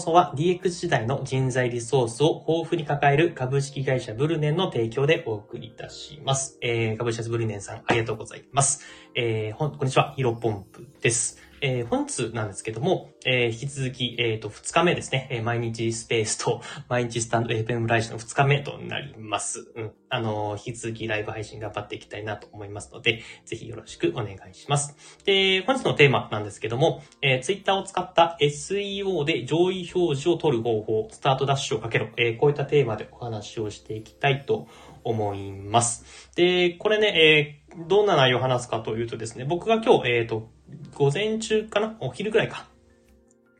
送は DX 時代の人材リソースを豊富に抱える株式会社ブルネンの提供でお送りいたします。えー、株式会社ブルネンさんありがとうございます。えー、ほん、こんにちは、ヒロポンプです。えー、本日なんですけども、えー、引き続き、えっ、ー、と、2日目ですね、えー、毎日スペースと 毎日スタンド FM ライジの2日目となります。うん。あの、引き続きライブ配信頑張っていきたいなと思いますので、ぜひよろしくお願いします。で、本日のテーマなんですけども、えー、Twitter を使った SEO で上位表示を取る方法、スタートダッシュをかけろ、えー、こういったテーマでお話をしていきたいと思います。で、これね、えー、どんな内容を話すかというとですね、僕が今日、えっ、ー、と、午前中かな？お昼ぐらいか。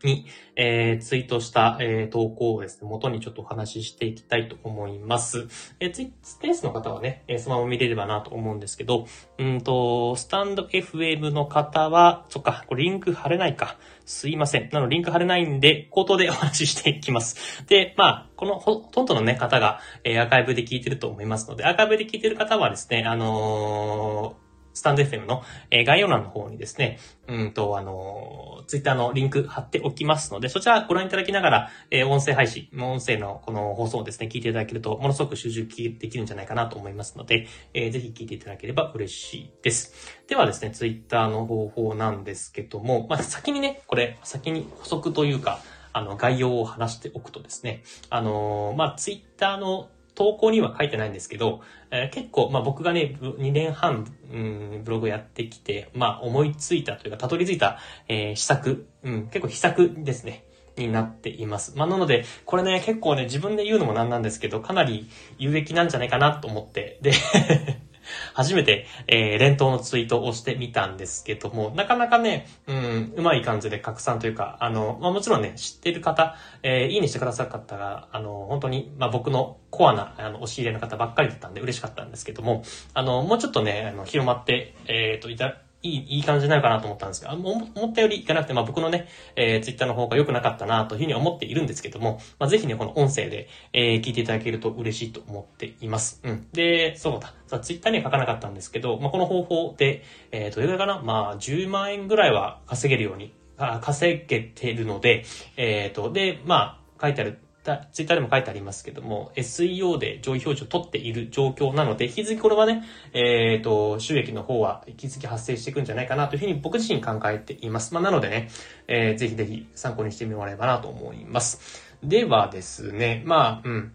に、えー、ツイートした、えー、投稿をですね、元にちょっとお話ししていきたいと思います。えー、ツイスペースの方はね、えー、そのまま見れればなと思うんですけど、うんと、スタンド FM の方は、そっか、これリンク貼れないか。すいません。なので、リンク貼れないんで、口頭でお話ししていきます。で、まあ、このほとんどのね、方が、えー、アーカイブで聞いてると思いますので、アーカイブで聞いてる方はですね、あのースタンド FM の、え概要欄の方にですね、うんと、あの、ツイッターのリンク貼っておきますので、そちらご覧いただきながら、え音声配信、音声のこの放送をですね、聞いていただけると、ものすごく集中できるんじゃないかなと思いますので、えー、ぜひ聞いていただければ嬉しいです。ではですね、ツイッターの方法なんですけども、まあ、先にね、これ、先に補足というか、あの、概要を話しておくとですね、あのまあ、ツイッターの投稿には書いてないんですけど、えー、結構、まあ僕がね、2年半、うん、ブログやってきて、まあ思いついたというか、たどり着いた、えー、施策、うん、結構秘策ですね。になっています。まあ、なので、これね、結構ね、自分で言うのもなんなんですけど、かなり有益なんじゃないかなと思って、で 初めて、えー、連投のツイートをしてみたんですけども、なかなかね、うん、うまい感じで拡散というか、あの、まあ、もちろんね、知ってる方、えー、いいねしてくださる方が、あの、本当に、まあ、僕のコアな、あの、押し入れの方ばっかりだったんで嬉しかったんですけども、あの、もうちょっとね、あの、広まって、えっ、ー、と、いた、いい、いい感じになるかなと思ったんですが、思ったよりいかなくて、まあ僕のね、えー、ツイッターの方が良くなかったなというふうに思っているんですけども、まあぜひね、この音声で、えー、聞いていただけると嬉しいと思っています。うん。で、そうだ。さツイッターには書かなかったんですけど、まあこの方法で、えー、どれぐらいかな？まあ10万円ぐらいは稼げるように、あ稼げてるので、えっ、ー、と、で、まあ書いてあるツイッターでも書いてありますけども、SEO で上位表示を取っている状況なので、引き続きこれはね、えっ、ー、と、収益の方は引き続き発生していくんじゃないかなというふうに僕自身考えています。まあ、なのでね、えー、ぜひぜひ参考にしてもらえればなと思います。ではですね、まあ、うん。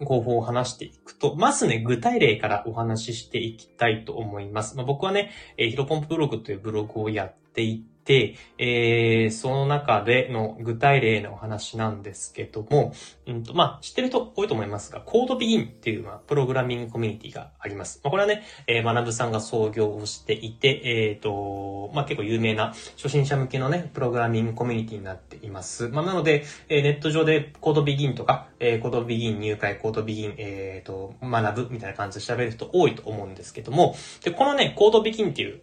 方法を話していくと、まずね、具体例からお話ししていきたいと思います。まあ、僕はね、えー、ヒロポンプブログというブログをやっていて、で、えー、その中での具体例のお話なんですけども、うんと、まあ、知ってる人多いと思いますが、コードビギンっていう、まあ、プログラミングコミュニティがあります。まあ、これはね、えー、学さんが創業をしていて、えっ、ー、と、まあ、結構有名な初心者向けのね、プログラミングコミュニティになっています。まあ、なので、えー、ネット上でコードビギンとか、えー、コードビギン入会、コードビギン、えっ、ー、と、学ぶみたいな感じで調べる人多いと思うんですけども、で、このね、コードビギンっていう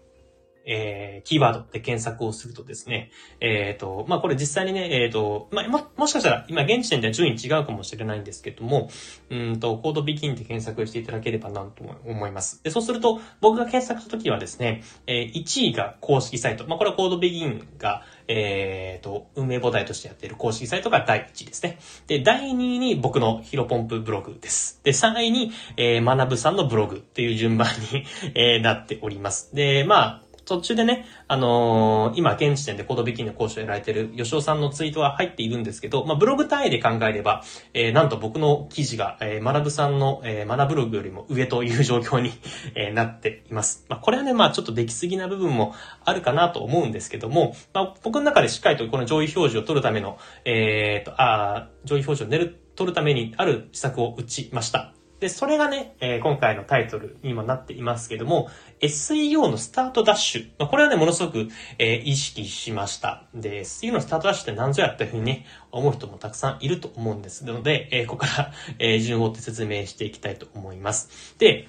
えー、キーワードで検索をするとですね、えっ、ー、と、まあ、これ実際にね、えっ、ー、と、まあ、も、もしかしたら、今現時点では順位違うかもしれないんですけども、うんと、コードビギンで検索していただければなと思います。で、そうすると、僕が検索したときはですね、えー、1位が公式サイト。まあ、これはコードビギンが、えっ、と、運営母体としてやっている公式サイトが第1位ですね。で、第2位に僕のヒロポンプブログです。で、3位に、えー、学ぶさんのブログっていう順番にえー、なっております。で、まあ、途中でね、あのー、今、現時点でコードビキンの講師をやられてる吉尾さんのツイートは入っているんですけど、まあ、ブログ単位で考えれば、えー、なんと僕の記事が、えー、学ぶさんの、えー、学ブログよりも上という状況に、えー、なっています。まあ、これはね、まあ、ちょっとできすぎな部分もあるかなと思うんですけども、まあ、僕の中でしっかりとこの上位表示を取るための、えー、と、あ上位表示を寝る、取るためにある施策を打ちました。で、それがね、えー、今回のタイトルにもなっていますけども、SEO のスタートダッシュ。まあ、これはね、ものすごく、えー、意識しました。で、SEO のスタートダッシュって何ぞやっていうふうにね、思う人もたくさんいると思うんですなので、えー、ここから、え、順を追って説明していきたいと思います。で、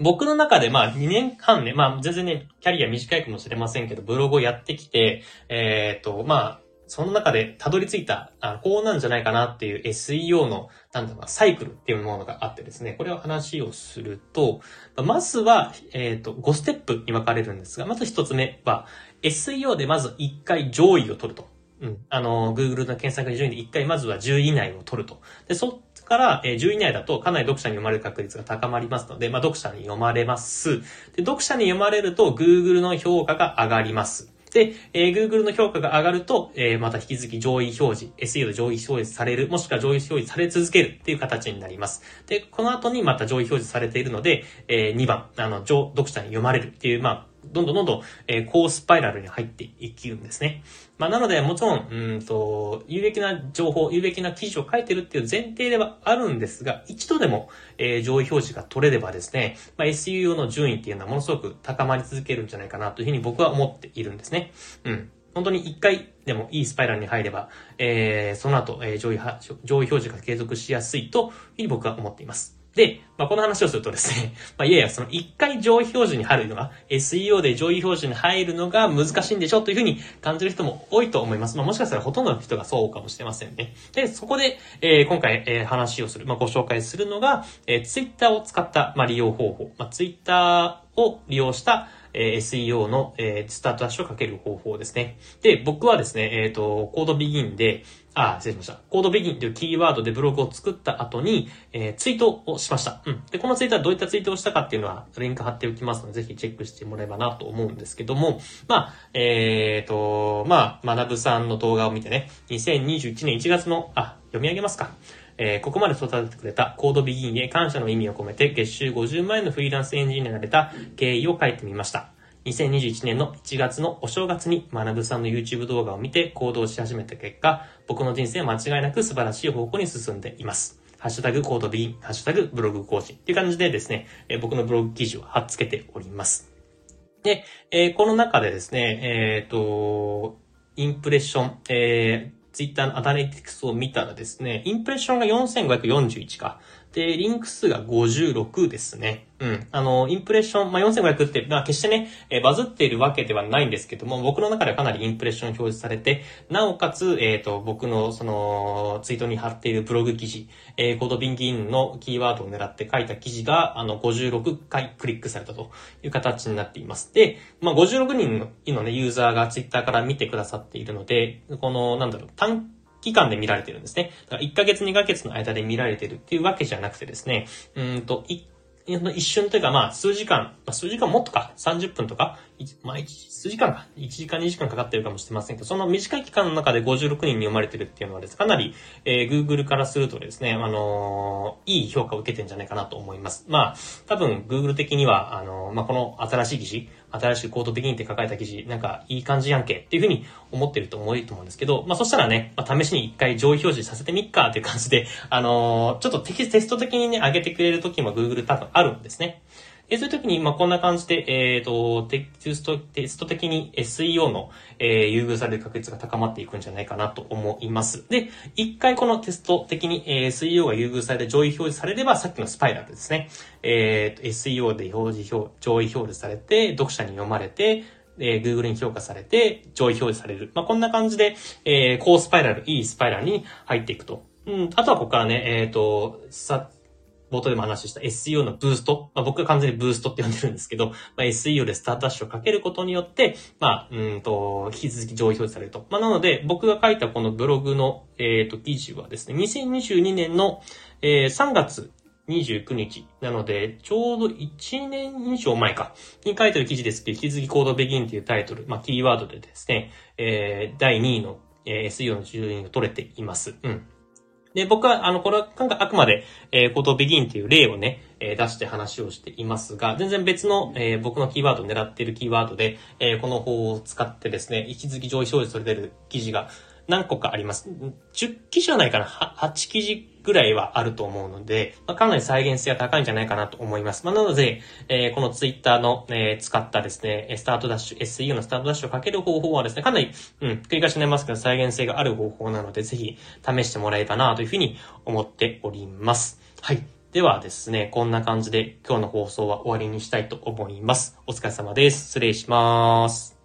僕の中でまあ2年半ね、まあ全然ね、キャリア短いかもしれませんけど、ブログをやってきて、えっ、ー、と、まあ、その中でたどり着いた、あこうなんじゃないかなっていう SEO の、なんだろうサイクルっていうものがあってですね、これを話をすると、まずは、えっ、ー、と、5ステップに分かれるんですが、まず1つ目は、SEO でまず1回上位を取ると。うん。あの、Google の検索順位で一回まずは10位以内を取ると。で、そっから、えー、10位以内だとかなり読者に読まれる確率が高まりますので、まあ、読者に読まれます。で、読者に読まれると Google の評価が上がります。で、えー、Google の評価が上がると、えー、また引き続き上位表示、SEO で上位表示される、もしくは上位表示され続けるっていう形になります。で、この後にまた上位表示されているので、えー、2番、あの、読者に読まれるっていう、まあ、どんどんどんどん、えー、高スパイラルに入っていくんですね。まあ、なので、もちろん、うんと、有益な情報、有益な記事を書いてるっていう前提ではあるんですが、一度でも、えー、上位表示が取れればですね、まあ、SEO の順位っていうのはものすごく高まり続けるんじゃないかなというふうに僕は思っているんですね。うん。本当に一回でもいいスパイラルに入れば、えー、その後、えー、上位上位表示が継続しやすいというふうに僕は思っています。で、まあ、この話をするとですね、まあ、いやいや、その一回上位表示に入るのが、SEO で上位表示に入るのが難しいんでしょというふうに感じる人も多いと思います。まあ、もしかしたらほとんどの人がそうかもしれませんね。で、そこで、えー、今回、えー、話をする、まあ、ご紹介するのが、えー、Twitter を使った、まあ、利用方法、まあ、Twitter を利用した、え SEO の、えスタートダッシュをかける方法ですね。で、僕はですね、えっ、ー、と、コードビギンで、あ、失礼しました。コードビギンというキーワードでブログを作った後に、えー、ツイートをしました。うん。で、このツイートはどういったツイートをしたかっていうのは、リンク貼っておきますので、ぜひチェックしてもらえばなと思うんですけども、まあ、えっ、ー、と、まあ、学ぶさんの動画を見てね、2021年1月の、あ、読み上げますか。えー、ここまで育ててくれたコードビギンへ感謝の意味を込めて月収50万円のフリーランスエンジニアになれた経緯を書いてみました。2021年の1月のお正月に学さんの YouTube 動画を見て行動し始めた結果、僕の人生は間違いなく素晴らしい方向に進んでいます。ハッシュタグコードビギン、ハッシュタグブログ更新っていう感じでですね、え、僕のブログ記事を貼っ付けております。で、えー、この中でですね、えっ、ー、と、インプレッション、えー、ツイッターのアナリティクスを見たらですね、インプレッションが4541か。で、リンク数が56ですね。うん。あの、インプレッション、まあ、4500って、まあ、決してね、えー、バズっているわけではないんですけども、僕の中ではかなりインプレッション表示されて、なおかつ、えっ、ー、と、僕の、その、ツイートに貼っているブログ記事、えー、コードビンギンのキーワードを狙って書いた記事が、あの、56回クリックされたという形になっています。で、まあ、56人のね、ユーザーがツイッターから見てくださっているので、この、なんだろう、単期間で見られてるんですね。だから1ヶ月2ヶ月の間で見られてるっていうわけじゃなくてですね、うんと、一瞬というか、まあ、数時間、ま、数時間もっとか、30分とか、まあ、数時間か、1時間2時間かかってるかもしれませんけど、その短い期間の中で56人に読まれてるっていうのはです、かなり、えー、Google からするとですね、あのー、いい評価を受けてるんじゃないかなと思います。まあ、多分 Google 的には、あのー、まあ、この新しい記事、新しいコードビギンって書かれた記事、なんかいい感じやんけっていうふうに思ってると思うと思うんですけど、まあそしたらね、まあ、試しに一回上位表示させてみっかっていう感じで、あのー、ちょっとテキスト的にね、上げてくれる時も Google 多分あるんですね。で、そういう時に、まあ、こんな感じで、えっ、ー、と、テキスト、テスト的に SEO の、えー、優遇される確率が高まっていくんじゃないかなと思います。で、一回このテスト的に、えー、SEO が優遇されて上位表示されれば、さっきのスパイラルですね。えっ、ー、と、SEO で表示表、上位表示されて、読者に読まれて、えー、Google に評価されて、上位表示される。まあ、こんな感じで、えー、高スパイラル、いいスパイラルに入っていくと。うん、あとはここからね、えっ、ー、と、さ、冒頭でも話した SEO のブースト。まあ、僕は完全にブーストって呼んでるんですけど、まあ、SEO でスタートダッシュをかけることによって、まあ、うんと、引き続き上位表示されると。まあ、なので、僕が書いたこのブログの、えっ、ー、と、記事はですね、2022年の、えー、3月29日。なので、ちょうど1年以上前か。に書いてる記事ですけど、引き続きコードベギンっていうタイトル、まあ、キーワードでですね、えー、第2位の、えー、SEO の順位を取れています。うん。で、僕は、あの、これは、なんかあくまで、えー、コードビギンっていう例をね、えー、出して話をしていますが、全然別の、えー、僕のキーワードを狙っているキーワードで、えー、この方を使ってですね、引き続き上位表示されてる記事が何個かあります。10記事はないかな ?8 記事ぐらいはあると思うので、まあ、かなり再現性が高いんじゃないかなと思います。まあ、なので、えー、このツイッターの、えー、使ったですね、スタートダッシュ、SEO のスタートダッシュをかける方法はですね、かなり、うん、繰り返しになりますけど、再現性がある方法なので、ぜひ試してもらえばなというふうに思っております。はい。ではですね、こんな感じで今日の放送は終わりにしたいと思います。お疲れ様です。失礼します。